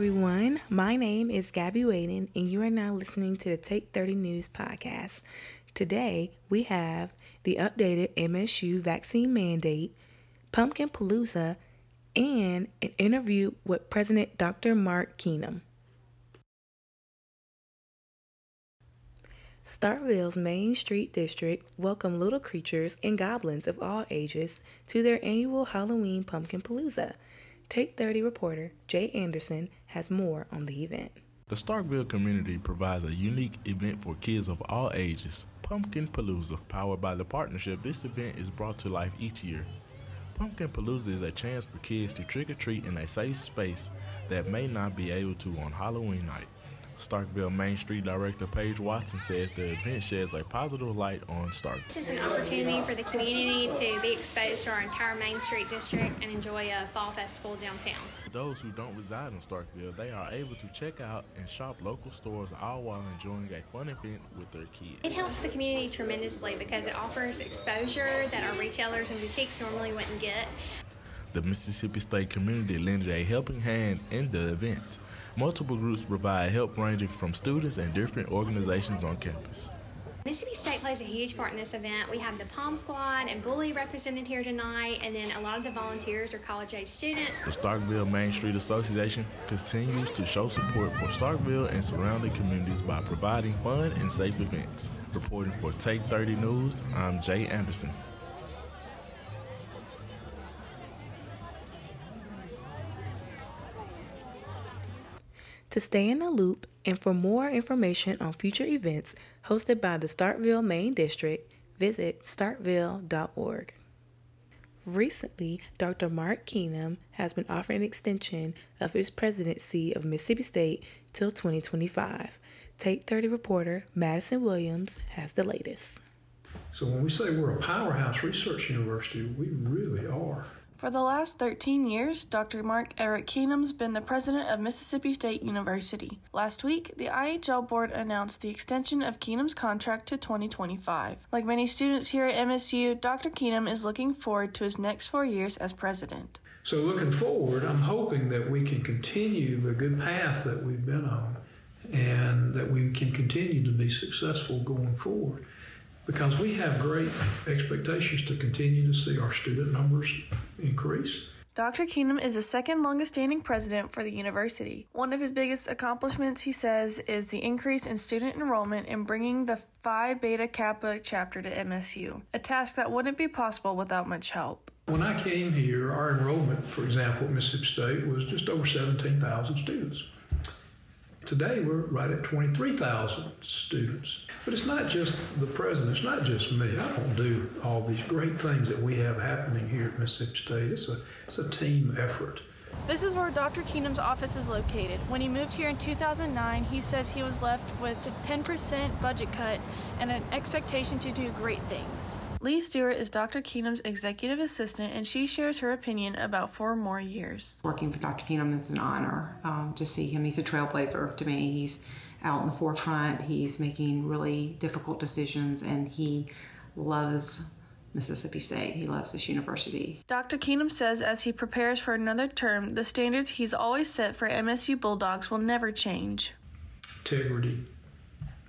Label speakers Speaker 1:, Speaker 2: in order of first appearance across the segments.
Speaker 1: everyone. My name is Gabby Waden, and you are now listening to the Take 30 News podcast. Today, we have the updated MSU vaccine mandate, Pumpkin Palooza, and an interview with President Dr. Mark Keenum. Starkville's Main Street District welcomed little creatures and goblins of all ages to their annual Halloween Pumpkin Palooza. Take 30 reporter Jay Anderson has more on the event.
Speaker 2: The Starkville community provides a unique event for kids of all ages, Pumpkin Palooza. Powered by the partnership, this event is brought to life each year. Pumpkin Palooza is a chance for kids to trick or treat in a safe space that may not be able to on Halloween night. Starkville Main Street Director Paige Watson says the event sheds a positive light on Starkville.
Speaker 3: This is an opportunity for the community to be exposed to our entire Main Street district and enjoy a fall festival downtown.
Speaker 2: For those who don't reside in Starkville, they are able to check out and shop local stores all while enjoying a fun event with their kids.
Speaker 3: It helps the community tremendously because it offers exposure that our retailers and boutiques normally wouldn't get.
Speaker 2: The Mississippi State community lended a helping hand in the event. Multiple groups provide help ranging from students and different organizations on campus.
Speaker 3: Mississippi State plays a huge part in this event. We have the Pom Squad and Bully represented here tonight, and then a lot of the volunteers are college age students.
Speaker 2: The Starkville Main Street Association continues to show support for Starkville and surrounding communities by providing fun and safe events. Reporting for Take 30 News, I'm Jay Anderson.
Speaker 1: To stay in the loop and for more information on future events hosted by the Starkville Main District, visit starkville.org. Recently, Dr. Mark Keenum has been offered an extension of his presidency of Mississippi State till 2025. Take 30 reporter Madison Williams has the latest.
Speaker 4: So, when we say we're a powerhouse research university, we really are.
Speaker 5: For the last 13 years, Dr. Mark Eric Keenum's been the president of Mississippi State University. Last week, the IHL board announced the extension of Keenum's contract to 2025. Like many students here at MSU, Dr. Keenum is looking forward to his next four years as president.
Speaker 4: So, looking forward, I'm hoping that we can continue the good path that we've been on and that we can continue to be successful going forward because we have great expectations to continue to see our student numbers increase.
Speaker 5: Dr. Keenum is the second longest standing president for the university. One of his biggest accomplishments, he says, is the increase in student enrollment and bringing the Phi Beta Kappa chapter to MSU, a task that wouldn't be possible without much help.
Speaker 4: When I came here, our enrollment, for example, at Mississippi State was just over 17,000 students. Today, we're right at 23,000 students. But it's not just the president, it's not just me. I don't do all these great things that we have happening here at Mississippi State. It's a, it's a team effort.
Speaker 5: This is where Dr. Keenum's office is located. When he moved here in 2009, he says he was left with a 10% budget cut and an expectation to do great things. Lee Stewart is Dr. Keenum's executive assistant, and she shares her opinion about four more years.
Speaker 6: Working for Dr. Keenum is an honor um, to see him. He's a trailblazer to me. He's out in the forefront. He's making really difficult decisions, and he loves Mississippi State. He loves this university.
Speaker 5: Dr. Keenum says as he prepares for another term, the standards he's always set for MSU Bulldogs will never change.
Speaker 4: Integrity,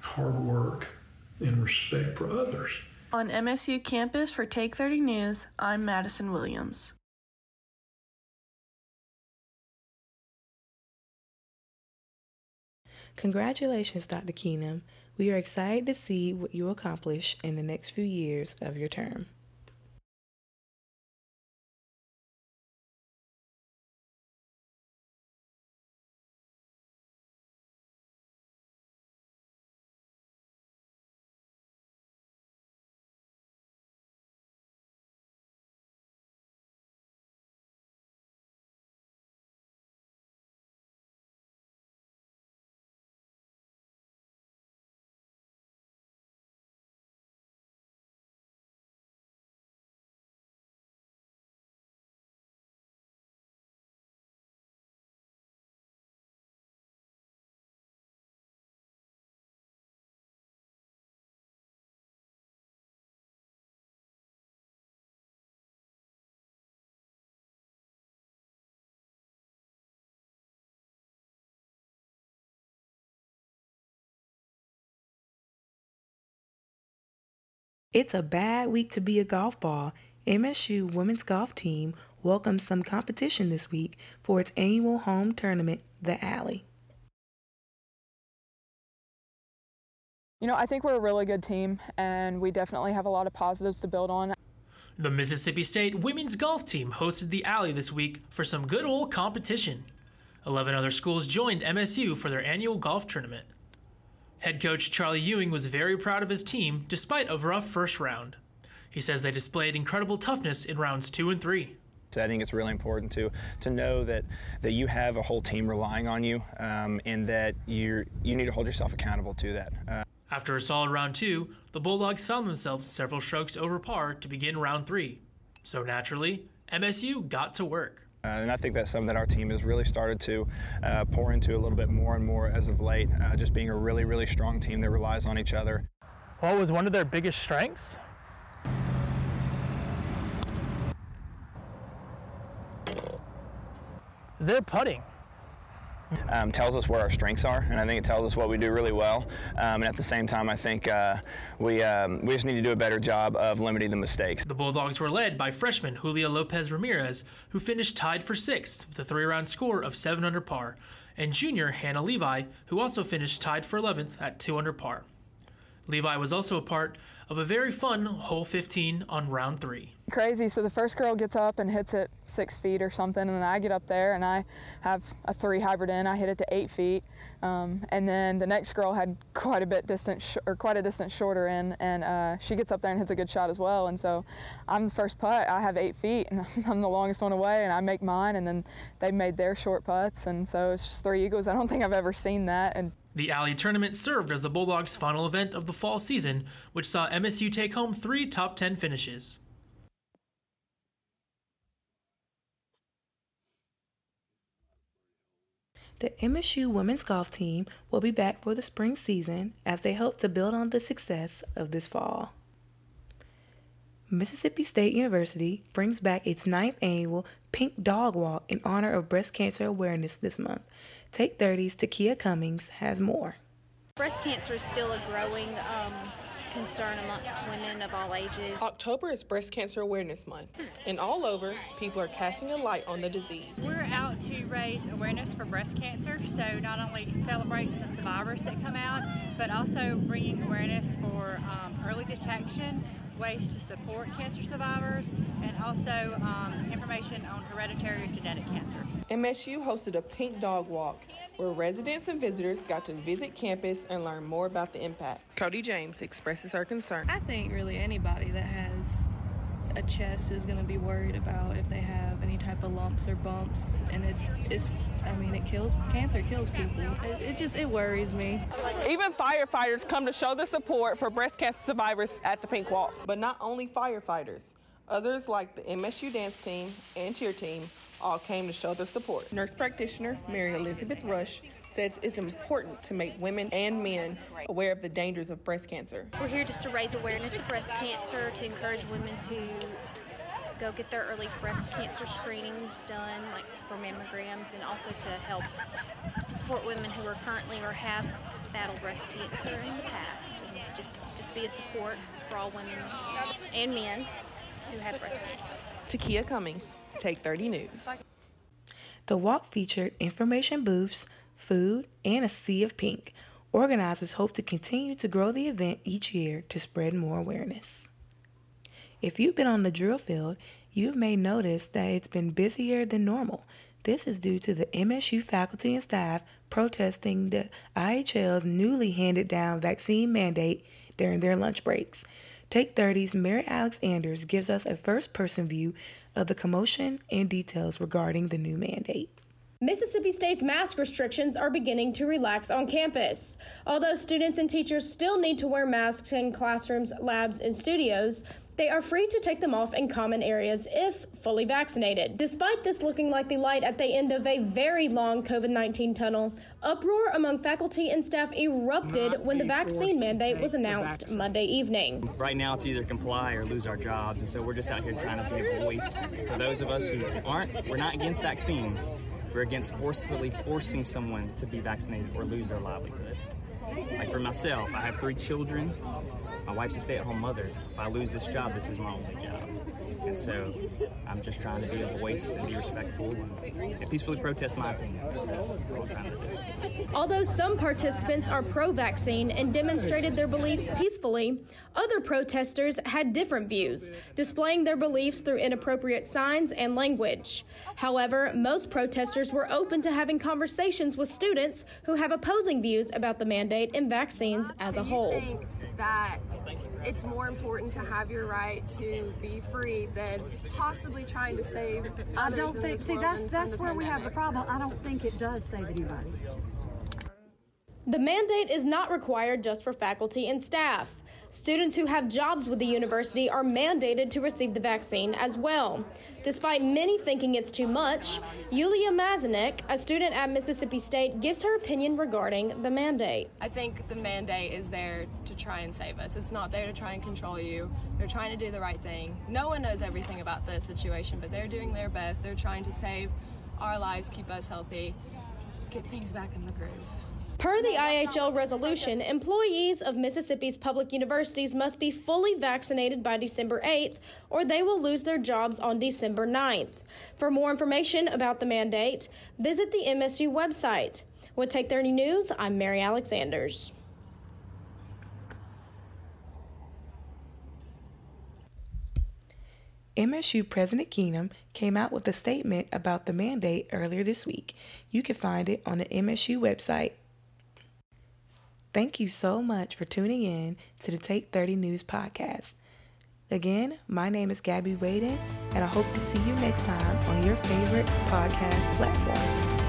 Speaker 4: hard work, and respect for others.
Speaker 5: On MSU campus for Take 30 News, I'm Madison Williams.
Speaker 1: Congratulations, Dr. Keenum. We are excited to see what you accomplish in the next few years of your term. It's a bad week to be a golf ball. MSU women's golf team welcomes some competition this week for its annual home tournament, the Alley.
Speaker 7: You know, I think we're a really good team, and we definitely have a lot of positives to build on.
Speaker 8: The Mississippi State women's golf team hosted the Alley this week for some good old competition. 11 other schools joined MSU for their annual golf tournament. Head coach Charlie Ewing was very proud of his team despite a rough first round. He says they displayed incredible toughness in rounds two and three.
Speaker 9: I think it's really important to to know that that you have a whole team relying on you, um, and that you you need to hold yourself accountable to that. Uh,
Speaker 8: After a solid round two, the Bulldogs found themselves several strokes over par to begin round three. So naturally, MSU got to work.
Speaker 9: Uh, and I think that's something that our team has really started to uh, pour into a little bit more and more as of late, uh, just being a really, really strong team that relies on each other.
Speaker 10: What was one of their biggest strengths? Their putting.
Speaker 9: Um, tells us where our strengths are, and I think it tells us what we do really well. Um, and at the same time, I think uh, we um, we just need to do a better job of limiting the mistakes.
Speaker 8: The Bulldogs were led by freshman Julia Lopez Ramirez, who finished tied for sixth with a three-round score of seven under par, and junior Hannah Levi, who also finished tied for 11th at two under par. Levi was also a part of a very fun hole 15 on round three.
Speaker 7: Crazy. So the first girl gets up and hits it six feet or something, and then I get up there and I have a three hybrid in. I hit it to eight feet, um, and then the next girl had quite a bit distant sh- or quite a distance shorter in, and uh, she gets up there and hits a good shot as well. And so I'm the first putt. I have eight feet, and I'm the longest one away, and I make mine, and then they made their short putts, and so it's just three eagles. I don't think I've ever seen that, and
Speaker 8: The Alley Tournament served as the Bulldogs' final event of the fall season, which saw MSU take home three top 10 finishes.
Speaker 1: The MSU women's golf team will be back for the spring season as they hope to build on the success of this fall. Mississippi State University brings back its ninth annual Pink Dog Walk in honor of breast cancer awareness this month. Take 30's Takia Cummings has more.
Speaker 11: Breast cancer is still a growing um, concern amongst women of all ages.
Speaker 12: October is Breast Cancer Awareness Month, and all over, people are casting a light on the disease.
Speaker 13: We're out to raise awareness for breast cancer, so not only celebrate the survivors that come out, but also bringing awareness for um, early detection, ways to support cancer survivors, and also um, information on hereditary genetic cancers.
Speaker 12: MSU hosted a Pink Dog Walk where residents and visitors got to visit campus and learn more about the impacts. Cody James expresses her concern.
Speaker 14: I think really anybody that has a chest is going to be worried about if they have any type of lumps or bumps and it's it's i mean it kills cancer kills people. It, it just it worries me.
Speaker 12: Even firefighters come to show their support for breast cancer survivors at the Pink Walk. But not only firefighters, others like the MSU dance team and cheer team all came to show their support. Nurse practitioner Mary Elizabeth Rush says it's important to make women and men aware of the dangers of breast cancer.
Speaker 11: We're here just to raise awareness of breast cancer, to encourage women to go get their early breast cancer screenings done, like for mammograms, and also to help support women who are currently or have battled breast cancer in the past. And just, just be a support for all women and men who have breast cancer.
Speaker 12: Takia Cummings, Take 30 News.
Speaker 1: The walk featured information booths, food, and a sea of pink. Organizers hope to continue to grow the event each year to spread more awareness. If you've been on the drill field, you may notice that it's been busier than normal. This is due to the MSU faculty and staff protesting the IHL's newly handed down vaccine mandate during their lunch breaks. Take 30's Mary Alex Anders gives us a first person view of the commotion and details regarding the new mandate.
Speaker 15: Mississippi State's mask restrictions are beginning to relax on campus. Although students and teachers still need to wear masks in classrooms, labs, and studios, they are free to take them off in common areas if fully vaccinated. Despite this looking like the light at the end of a very long COVID 19 tunnel, uproar among faculty and staff erupted when the vaccine mandate was announced Monday evening.
Speaker 16: Right now, it's either comply or lose our jobs, and so we're just out here trying to be a voice for those of us who aren't. We're not against vaccines. We're against forcefully forcing someone to be vaccinated or lose their livelihood. like for myself, I have three children. My wife's a stay-at-home mother. If I lose this job, this is my only job. And so I'm just trying to be a voice and be respectful and peacefully protest my opinion. That's I'm trying to do.
Speaker 15: Although some participants are pro vaccine and demonstrated their beliefs peacefully, other protesters had different views, displaying their beliefs through inappropriate signs and language. However, most protesters were open to having conversations with students who have opposing views about the mandate and vaccines as a
Speaker 17: Do you
Speaker 15: whole.
Speaker 17: think that it's more important to have your right to be free than possibly trying to save others.
Speaker 18: I don't
Speaker 17: in
Speaker 18: think,
Speaker 17: this
Speaker 18: see,
Speaker 17: world
Speaker 18: that's, that's
Speaker 17: from the
Speaker 18: where we have the problem. I don't think it does save anybody.
Speaker 15: The mandate is not required just for faculty and staff. Students who have jobs with the university are mandated to receive the vaccine as well. Despite many thinking it's too much, Yulia Mazanek, a student at Mississippi State, gives her opinion regarding the mandate.
Speaker 19: I think the mandate is there to try and save us. It's not there to try and control you. They're trying to do the right thing. No one knows everything about the situation, but they're doing their best. They're trying to save our lives, keep us healthy, get things back in the groove.
Speaker 15: Per the IHL resolution, employees of Mississippi's public universities must be fully vaccinated by December 8th, or they will lose their jobs on December 9th. For more information about the mandate, visit the MSU website. With Take 30 News, I'm Mary Alexanders.
Speaker 1: MSU President Keenum came out with a statement about the mandate earlier this week. You can find it on the MSU website. Thank you so much for tuning in to the Take 30 News podcast. Again, my name is Gabby Waden, and I hope to see you next time on your favorite podcast platform.